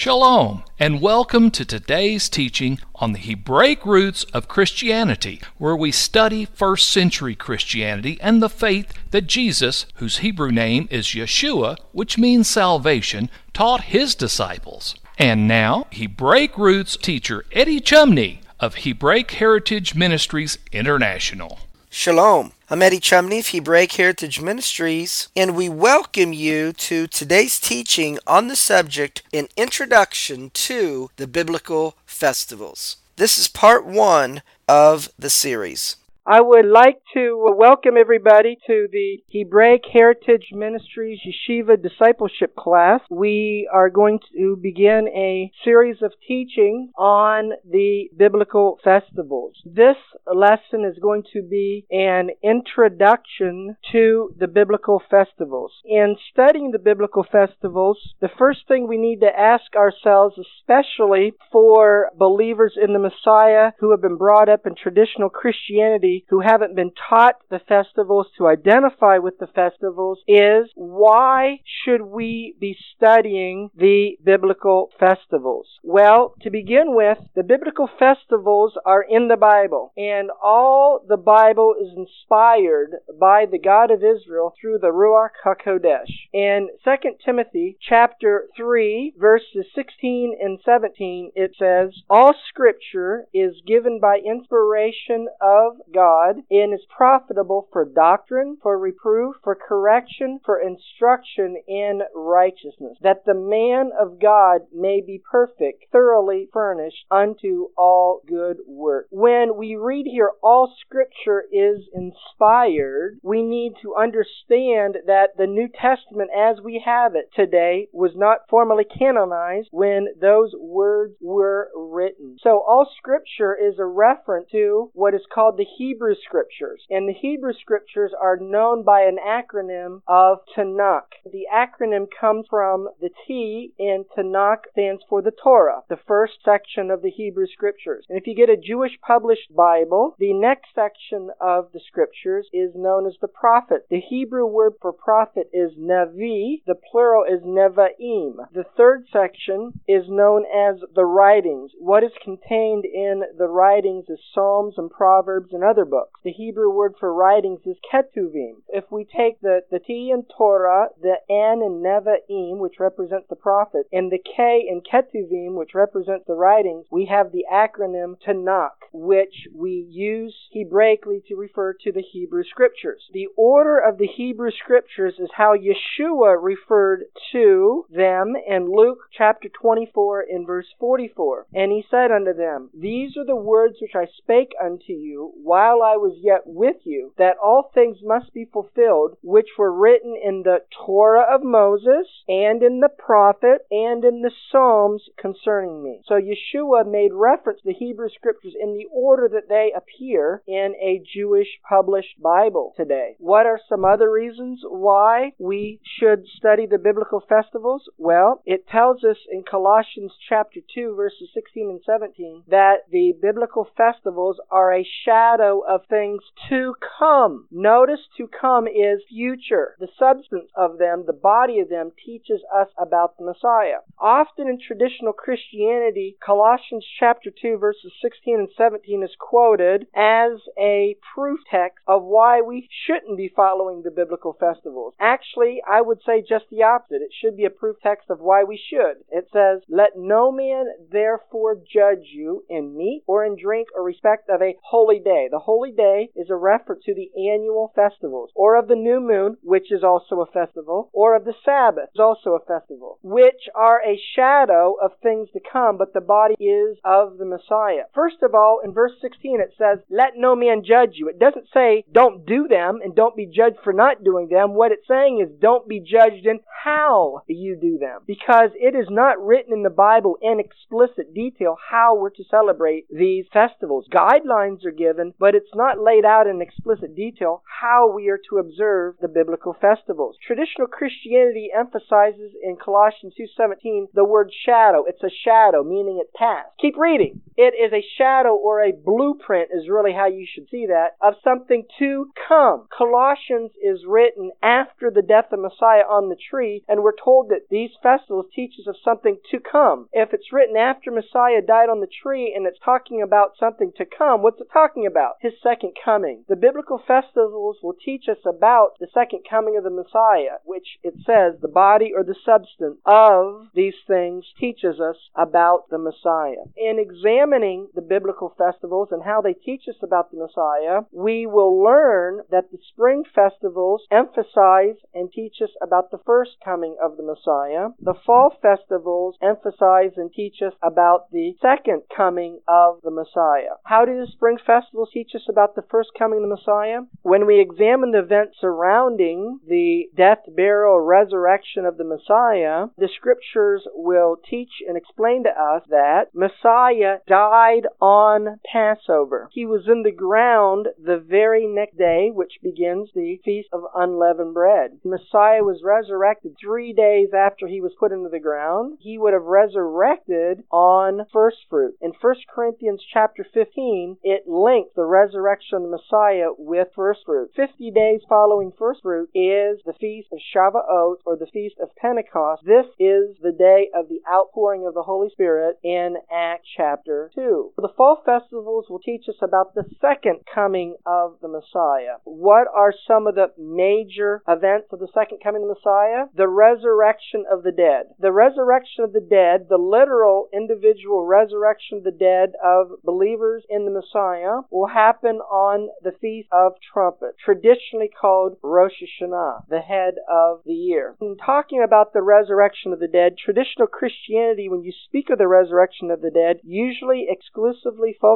Shalom, and welcome to today's teaching on the Hebraic roots of Christianity, where we study first century Christianity and the faith that Jesus, whose Hebrew name is Yeshua, which means salvation, taught his disciples. And now, Hebraic roots teacher Eddie Chumney of Hebraic Heritage Ministries International. Shalom. I'm Eddie Chumney of Hebraic Heritage Ministries, and we welcome you to today's teaching on the subject An Introduction to the Biblical Festivals. This is part one of the series. I would like to welcome everybody to the Hebraic Heritage Ministries Yeshiva Discipleship class. We are going to begin a series of teaching on the biblical festivals. This lesson is going to be an introduction to the biblical festivals. In studying the biblical festivals, the first thing we need to ask ourselves, especially for believers in the Messiah who have been brought up in traditional Christianity, who haven't been taught the festivals to identify with the festivals is why should we be studying the biblical festivals? Well, to begin with, the biblical festivals are in the Bible and all the Bible is inspired by the God of Israel through the Ruach HaKodesh. In 2 Timothy chapter 3 verses 16 and 17 it says, All scripture is given by inspiration of God God and is profitable for doctrine, for reproof, for correction, for instruction in righteousness, that the man of God may be perfect, thoroughly furnished unto all good work. When we read here, all scripture is inspired, we need to understand that the New Testament as we have it today was not formally canonized when those words were written. So all scripture is a reference to what is called the Hebrew Hebrew scriptures. And the Hebrew scriptures are known by an acronym of Tanakh. The acronym comes from the T in Tanakh stands for the Torah, the first section of the Hebrew scriptures. And if you get a Jewish published Bible, the next section of the scriptures is known as the prophet. The Hebrew word for prophet is Navi, the plural is Nevaim. The third section is known as the writings. What is contained in the writings is Psalms and Proverbs and other books. The Hebrew word for writings is ketuvim. If we take the, the T in Torah, the N in Nevaim, which represents the prophet, and the K in ketuvim, which represents the writings, we have the acronym Tanakh, which we use Hebraically to refer to the Hebrew scriptures. The order of the Hebrew scriptures is how Yeshua referred to them in Luke chapter 24 in verse 44. And he said unto them, These are the words which I spake unto you while I was yet with you, that all things must be fulfilled which were written in the Torah of Moses, and in the prophet, and in the Psalms concerning me. So Yeshua made reference to the Hebrew scriptures in the order that they appear in a Jewish published Bible today. What are some other reasons why we should study the biblical festivals? Well, it tells us in Colossians chapter 2 verses 16 and 17 that the biblical festivals are a shadow of things to come. Notice to come is future. The substance of them, the body of them, teaches us about the Messiah. Often in traditional Christianity, Colossians chapter 2 verses 16 and 17 is quoted as a proof text of why we shouldn't be following the biblical festivals. Actually, I would say just the opposite. It should be a proof text of why we should. It says, Let no man therefore judge you in meat or in drink or respect of a holy day. The holy day is a reference to the annual festivals, or of the new moon, which is also a festival, or of the Sabbath, is also a festival, which are a shadow of things to come, but the body is of the Messiah. First of all, in verse 16 it says, let no man judge you. It doesn't say don't do them and don't be judged for not doing them. What it's saying is don't be judged in how you do them. Because it is not written in the Bible in explicit detail how we're to celebrate these festivals. Guidelines are given, but it's not laid out in explicit detail how we are to observe the biblical festivals. Traditional Christianity emphasizes in Colossians 2:17 the word shadow. It's a shadow, meaning it passed. Keep reading. It is a shadow or a blueprint is really how you should see that of something to come. Colossians is written after the death of Messiah on the tree, and we're told that these festivals teach us of something to come. If it's written after Messiah died on the tree and it's talking about something to come, what's it talking about? His second coming. The biblical festivals will teach us about the second coming of the Messiah, which it says the body or the substance of these things teaches us about the Messiah. In examining the biblical festivals and how they teach us about the Messiah, we will learn that the spring festivals emphasize and teach us about the first coming of the Messiah. The fall festivals emphasize and teach us about the second coming of the Messiah. How do the spring festivals teach us about the first coming of the Messiah? When we examine the events surrounding the death, burial, resurrection of the Messiah, the scriptures will teach and explain to us that Messiah died on Passover. He was in the ground the very next day, which begins the Feast of Unleavened Bread. Messiah was resurrected three days after he was put into the ground. He would have resurrected on first fruit. In 1 Corinthians chapter 15, it links the resurrection of Messiah with first fruit. Fifty days following first fruit is the Feast of Shavuot or the Feast of Pentecost. This is the day of the outpouring of the Holy Spirit in Acts chapter 2. The fall festivals will teach us about the second coming of the Messiah. What are some of the major events of the second coming of the Messiah? The resurrection of the dead. The resurrection of the dead, the literal individual resurrection of the dead of believers in the Messiah, will happen on the Feast of Trumpet, traditionally called Rosh Hashanah, the head of the year. In talking about the resurrection of the dead, traditional Christianity, when you speak of the resurrection of the dead, usually exclusively focuses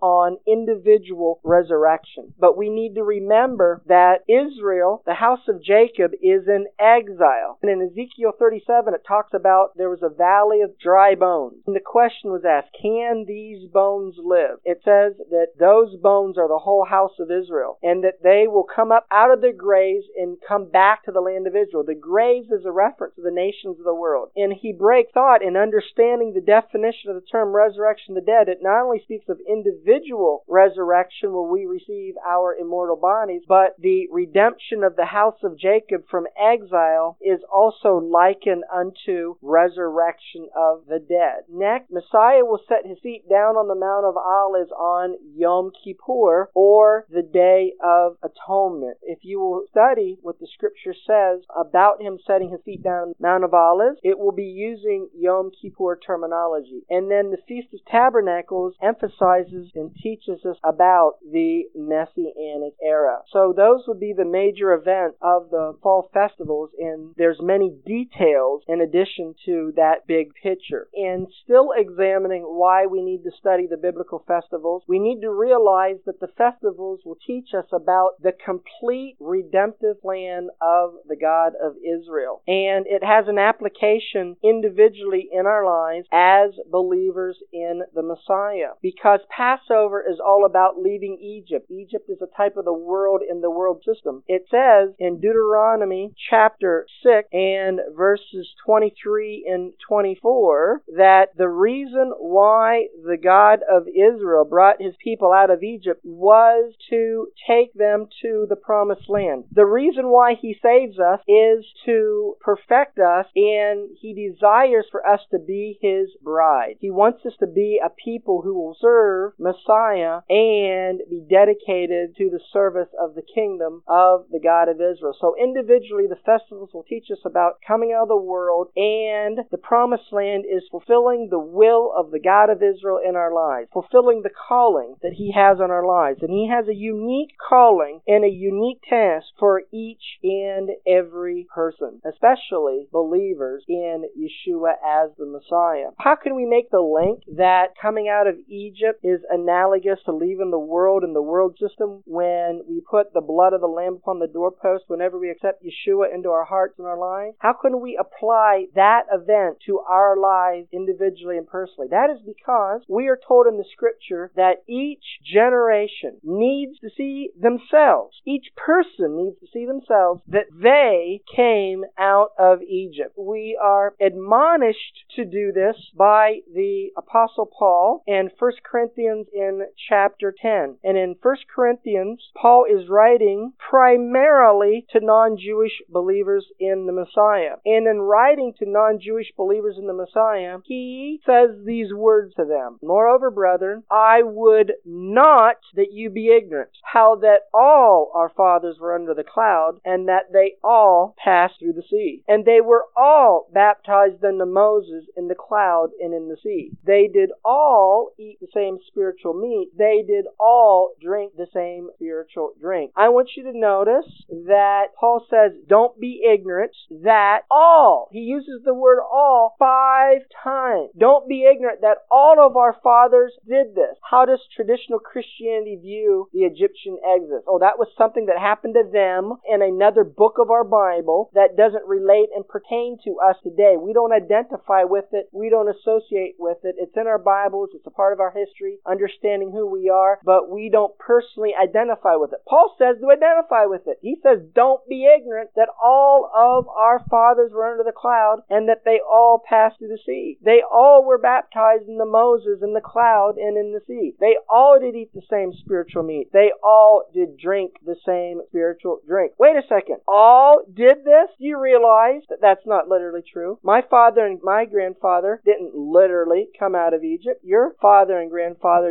on individual resurrection. But we need to remember that Israel, the house of Jacob, is in exile. And in Ezekiel 37, it talks about there was a valley of dry bones. And the question was asked, can these bones live? It says that those bones are the whole house of Israel, and that they will come up out of their graves and come back to the land of Israel. The graves is a reference to the nations of the world. In Hebraic thought, in understanding the definition of the term resurrection of the dead, it not only speaks of individual resurrection where we receive our immortal bodies, but the redemption of the house of Jacob from exile is also likened unto resurrection of the dead. Next, Messiah will set his feet down on the Mount of Olives on Yom Kippur or the Day of Atonement. If you will study what the scripture says about him setting his feet down on Mount of Olives, it will be using Yom Kippur terminology. And then the Feast of Tabernacles emphasizes and teaches us about the Messianic era. So those would be the major events of the fall festivals and there's many details in addition to that big picture. In still examining why we need to study the biblical festivals, we need to realize that the festivals will teach us about the complete redemptive plan of the God of Israel. And it has an application individually in our lives as believers in the Messiah. Because Passover is all about leaving Egypt. Egypt is a type of the world in the world system. It says in Deuteronomy chapter 6 and verses 23 and 24 that the reason why the God of Israel brought his people out of Egypt was to take them to the promised land. The reason why he saves us is to perfect us and he desires for us to be his bride. He wants us to be a people who will serve Messiah and be dedicated to the service of the kingdom of the God of Israel. So individually the festivals will teach us about coming out of the world and the promised land is fulfilling the will of the God of Israel in our lives, fulfilling the calling that he has on our lives. And he has a unique calling and a unique task for each and every person, especially believers in Yeshua as the Messiah. How can we make the link that coming out of Egypt Egypt is analogous to leaving the world and the world system when we put the blood of the Lamb upon the doorpost whenever we accept Yeshua into our hearts and our lives? How can we apply that event to our lives individually and personally? That is because we are told in the scripture that each generation needs to see themselves, each person needs to see themselves that they came out of Egypt. We are admonished to do this by the Apostle Paul in 1 Corinthians in chapter 10. And in 1 Corinthians, Paul is writing primarily to non-Jewish believers in the Messiah. And in writing to non-Jewish believers in the Messiah, he says these words to them. Moreover, brethren, I would not that you be ignorant, how that all our fathers were under the cloud, and that they all passed through the sea. And they were all baptized unto Moses in the cloud and in the sea. They did all eat the same spiritual meat. They did all drink the same spiritual drink. I want you to notice that Paul says, don't be ignorant that all, he uses the word all five times. Don't be ignorant that all of our fathers did this. How does traditional Christianity view the Egyptian exodus? Oh, that was something that happened to them in another book of our Bible that doesn't relate and pertain to us today. We don't identify with it. We don't associate with it. It's in our Bibles. It's a part of our history, understanding who we are, but we don't personally identify with it. Paul says to identify with it. He says, don't be ignorant that all of our fathers were under the cloud and that they all passed through the sea. They all were baptized in the Moses in the cloud and in the sea. They all did eat the same spiritual meat. They all did drink the same spiritual drink. Wait a second. All did this? Do you realize that that's not literally true? My father and my grandfather didn't literally come out of Egypt. Your father and grandfather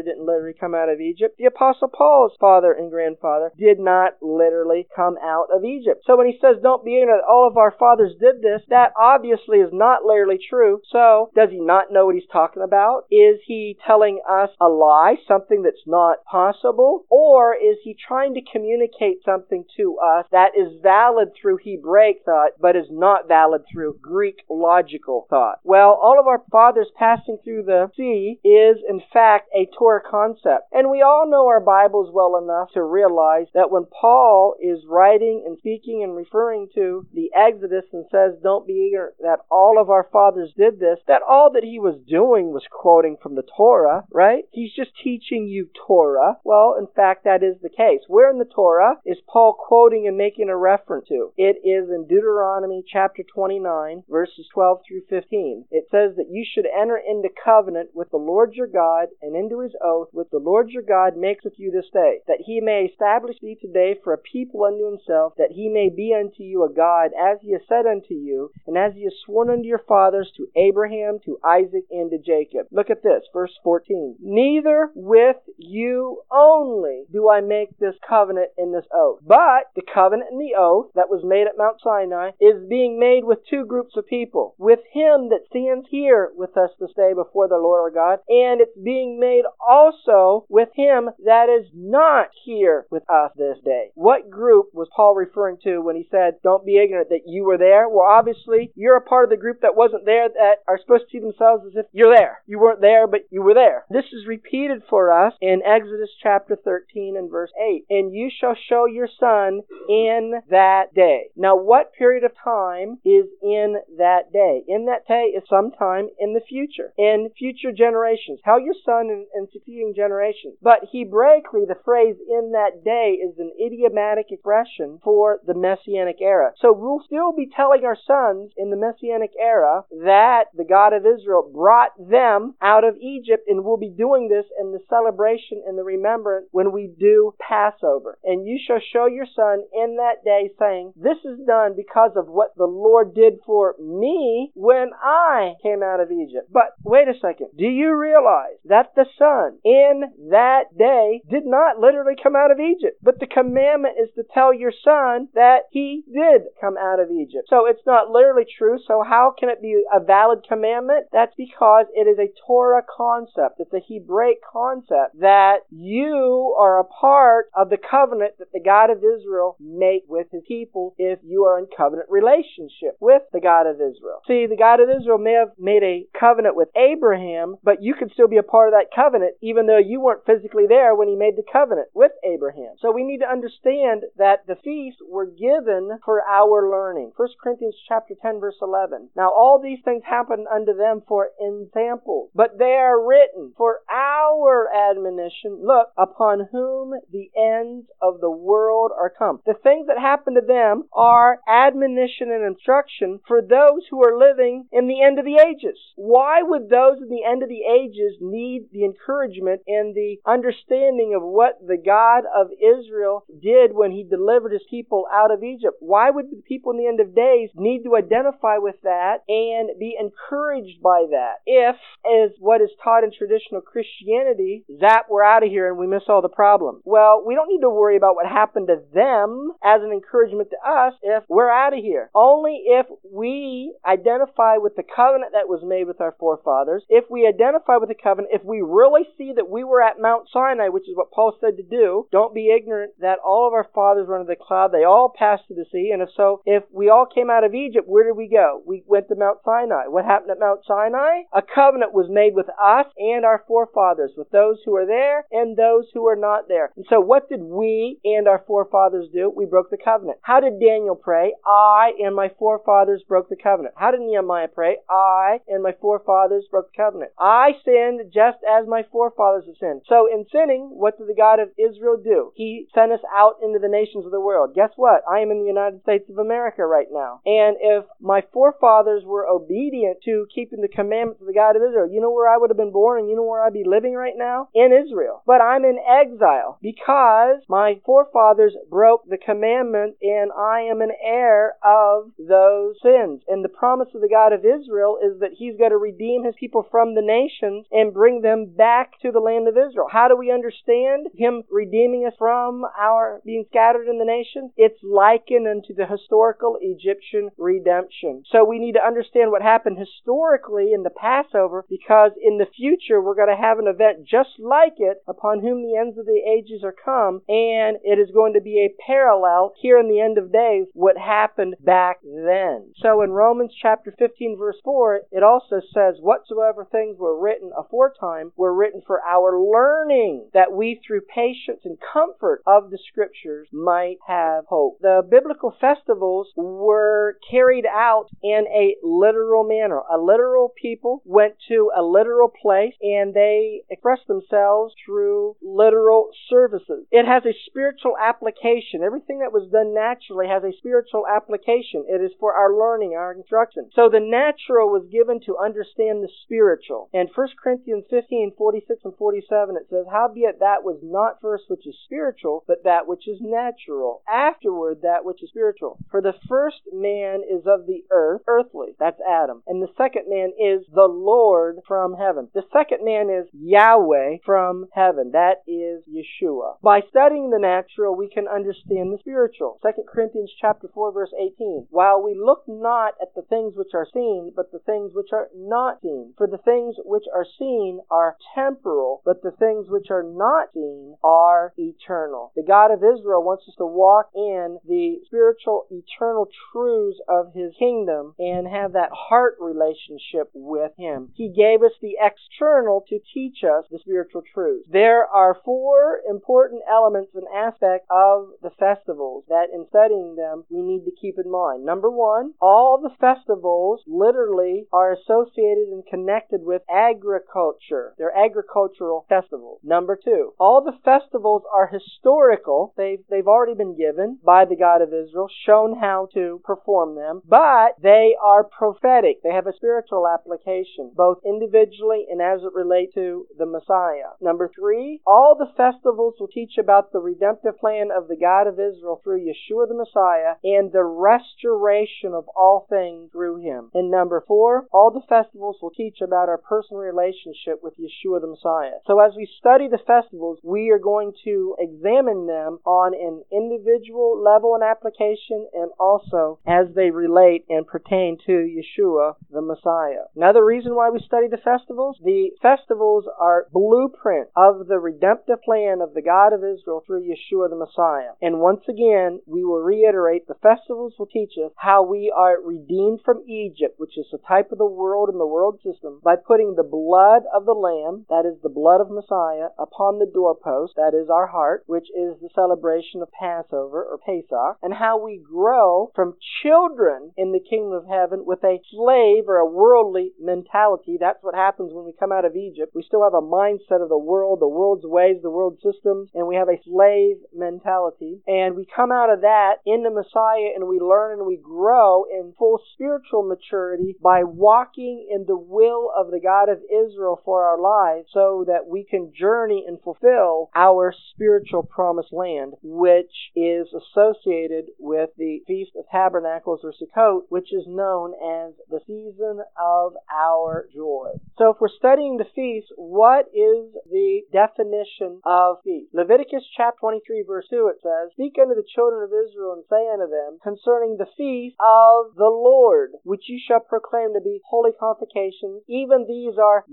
didn't literally come out of Egypt. The apostle Paul's father and grandfather did not literally come out of Egypt. So when he says don't be ignorant all of our fathers did this, that obviously is not literally true. So does he not know what he's talking about? Is he telling us a lie, something that's not possible? Or is he trying to communicate something to us that is valid through Hebraic thought, but is not valid through Greek logical thought? Well, all of our fathers passing through the sea is in fact a Torah concept. And we all know our Bibles well enough to realize that when Paul is writing and speaking and referring to the Exodus and says, don't be ignorant that all of our fathers did this, that all that he was doing was quoting from the Torah, right? He's just teaching you Torah. Well, in fact, that is the case. Where in the Torah is Paul quoting and making a reference to? It is in Deuteronomy chapter 29, verses 12 through 15. It says that you should enter into covenant with the Lord your God and into his oath with the Lord your God makes with you this day, that he may establish thee today for a people unto himself, that he may be unto you a God, as he has said unto you, and as he has sworn unto your fathers, to Abraham, to Isaac, and to Jacob. Look at this, verse 14. Neither with you only do I make this covenant in this oath, but the covenant and the oath that was made at Mount Sinai is being made with two groups of people. With him that stands here with us this day before the Lord our God, and it's being made also with him that is not here with us this day. What group was Paul referring to when he said, Don't be ignorant that you were there? Well, obviously, you're a part of the group that wasn't there that are supposed to see themselves as if you're there. You weren't there, but you were there. This is repeated for us in Exodus chapter 13 and verse 8. And you shall show your son in that day. Now, what period of time is in that day? In that day is sometime in the future, in future generations. Tell your son in, in succeeding generations. But Hebraically, the phrase in that day is an idiomatic expression for the Messianic era. So we'll still be telling our sons in the Messianic era that the God of Israel brought them out of Egypt, and we'll be doing this in the celebration and the remembrance when we do Passover. And you shall show your son in that day, saying, This is done because of what the Lord did for me when I came out of Egypt. But wait a second. Do you realize that the son in that day did not literally come out of Egypt? But the commandment is to tell your son that he did come out of Egypt. So it's not literally true. So how can it be a valid commandment? That's because it is a Torah concept. It's a Hebraic concept that you are a part of the covenant that the God of Israel make with his people if you are in covenant relationship with the God of Israel. See, the God of Israel may have made a covenant with Abraham, but you can still be a part of that Covenant, even though you weren't physically there when he made the covenant with Abraham. So we need to understand that the feasts were given for our learning. 1 Corinthians chapter 10 verse 11. Now all these things happened unto them for examples, but they are written for our admonition. Look, upon whom the ends of the world are come. The things that happen to them are admonition and instruction for those who are living in the end of the ages. Why would those in the end of the ages need the encouragement and the understanding of what the God of Israel did when he delivered his people out of Egypt? Why would the people in the end of days need to identify with that and be encouraged by that? If, as what is taught in traditional Christianity, zap, we're out of here and we miss all the problems. Well, we don't need to worry about what happened to them as an encouragement to us if we're out of here. Only if we identify with the covenant that was made with our forefathers, if we identify with the covenant, if we really see that we were at Mount Sinai, which is what Paul said to do, don't be ignorant that all of our fathers were under the cloud, they all passed through the sea, and if so, if we all came out of Egypt, where did we go? We went to Mount Sinai. What happened at Mount Sinai? A covenant was made with us and our forefathers, with those who are there and those who are not there. And so what did we and our forefathers do? We broke the covenant. How did Daniel pray? I and my forefathers broke the covenant. How did Nehemiah pray? I and my forefathers broke the covenant. I sinned just as my forefathers have sinned. So in sinning, what did the God of Israel do? He sent us out into the nations of the world. Guess what? I am in the United States of America right now. And if my forefathers were obedient to keeping the commandments of the God of Israel, you know where I would have been born and you know where I'd be living right now? In Israel. But I'm in exile because my forefathers broke the commandment and I am an heir of those sins. And the promise of the God of Israel is that he's going to redeem his people from the nations and bring them back to the land of Israel. How do we understand him redeeming us from our being scattered in the nations? It's likened unto the historical Egyptian redemption. So we need to understand what happened historically in the Passover because in the future we're going to have an event just like it upon whom the ends of the ages are come and it is going to be a parallel here in the end of days what happened back then. So in Romans chapter 15 verse 4 it also says whatsoever things were written aforetime were written for our learning that we through patience and comfort of the scriptures might have hope. The biblical festivals were carried out in a literal manner. A literal people went to a literal place and they expressed themselves through literal services. It has a spiritual application. Everything that was done naturally has a spiritual application. It is for our learning, our instruction. So the natural was given to understand the spiritual. And 1 Corinthians 15, 46 and 47 it says, Howbeit that was not first which is spiritual, but that which is natural. Afterward that which is spiritual. For the first man is of the earth, earthly. That's Adam. And the second man is the Lord from heaven. The second man is Yahweh from heaven. That is Yeshua. By studying the natural, we can understand the spiritual. 2 Corinthians chapter 4 verse 18. While we look not at the things which are seen, but the things which are not seen. For the things which are seen are temporal, but the things which are not seen are eternal. The God of Israel wants us to walk in the spiritual, eternal truths of His kingdom and have that heart relationship with Him. He gave us the external to teach us the spiritual truths. There are four important elements and aspects of the festivals that in studying them we need to keep in mind. Number one, all the festivals literally are associated and connected with agriculture. They're agricultural festivals. Number two, all the festivals are historical. They've, they've already been given by the God of Israel, shown how to perform them, but they are prophetic. They have a spiritual application, both individually and as it relates to the Messiah. Number three, all the festivals will teach about the redemptive plan of the God of Israel through Yeshua the Messiah and the restoration of all things through him. And number four, all the festivals will teach about our personal relationship with Yeshua the Messiah. So as we study the festivals, we are going to examine them on an individual level and application and also as they relate and pertain to Yeshua the Messiah. Another reason why we study the festivals, the festivals are blueprint of the redemptive plan of the God of Israel through Yeshua the Messiah. And once again, we will reiterate the festivals will teach us how we are redeemed from Egypt, which is the type of the world and the world system, by putting the blood of the Lamb Lamb, that is the blood of Messiah, upon the doorpost, that is our heart, which is the celebration of Passover or Pesach, and how we grow from children in the kingdom of heaven with a slave or a worldly mentality. That's what happens when we come out of Egypt. We still have a mindset of the world, the world's ways, the world's systems, and we have a slave mentality. And we come out of that into Messiah and we learn and we grow in full spiritual maturity by walking in the will of the God of Israel for our lives so that we can journey and fulfill our spiritual promised land, which is associated with the Feast of Tabernacles or Sukkot, which is known as the season of our joy. So if we're studying the feast, what is the definition of feast? Leviticus chapter 23 verse 2 it says, Speak unto the children of Israel and say unto them concerning the feast of the Lord, which you shall proclaim to be holy convocations. Even these are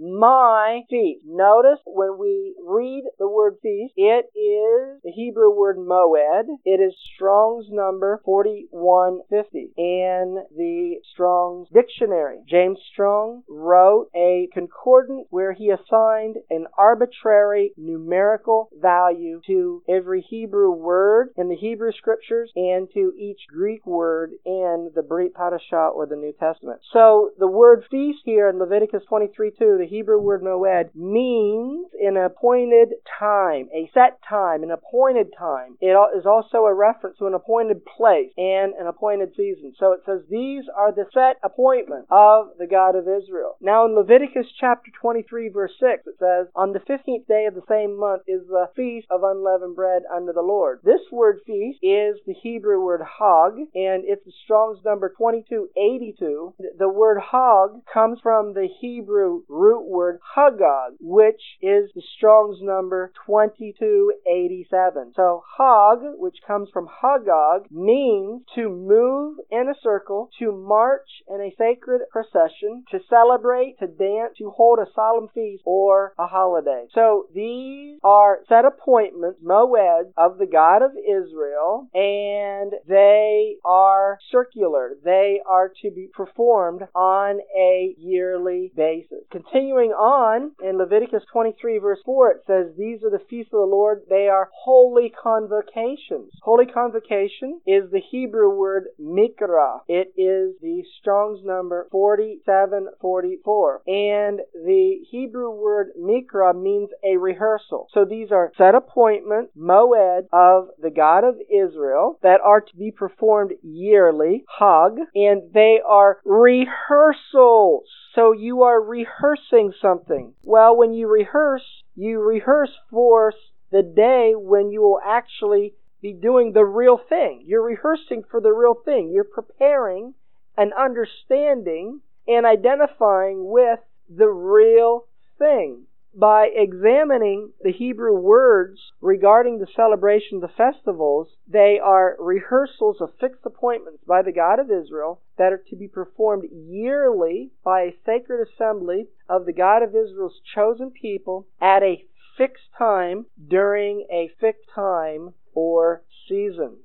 my feasts. Notice when we read the word feast, it is the Hebrew word moed. It is Strong's number 4150 in the Strong's dictionary. James Strong wrote a concordance where he assigned an arbitrary numerical value to every Hebrew word in the Hebrew scriptures and to each Greek word in the Brit Hadashah or the New Testament. So the word feast here in Leviticus 23 2, the Hebrew word moed, means an appointed time, a set time, an appointed time. It is also a reference to an appointed place and an appointed season. So it says these are the set appointments of the God of Israel. Now in Leviticus chapter 23 verse 6 it says, On the 15th day of the same month is the feast of unleavened bread unto the Lord. This word feast is the Hebrew word hag and it's the Strong's number 2282. The word hag comes from the Hebrew root word hagog, which is the Strong's number 2287. So hag, which comes from hagog, means to move in a circle, to march in a sacred procession, to celebrate, to dance, to hold a solemn feast, or a holiday. So these are set appointments, moeds, of the God of Israel, and they are circular. They are to be performed on a yearly basis. Continuing on in Leviticus 23 verse 4, it says, These are the feasts of the Lord. They are holy convocations. Holy convocation is the Hebrew word mikra. It is the Strong's number 4744. And the Hebrew word mikra means a rehearsal. So these are set appointments, moed, of the God of Israel that are to be performed yearly, hag, and they are rehearsals. So you are rehearsing something. Well, when you rehearse, you rehearse for the day when you will actually be doing the real thing. You're rehearsing for the real thing. You're preparing and understanding and identifying with the real thing. By examining the Hebrew words regarding the celebration of the festivals, they are rehearsals of fixed appointments by the God of Israel that are to be performed yearly by a sacred assembly of the God of Israel's chosen people at a fixed time during a fixed time or season.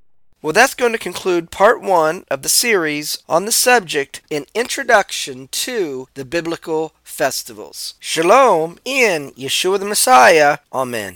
Well, that's going to conclude part one of the series on the subject An Introduction to the Biblical Festivals. Shalom in Yeshua the Messiah. Amen.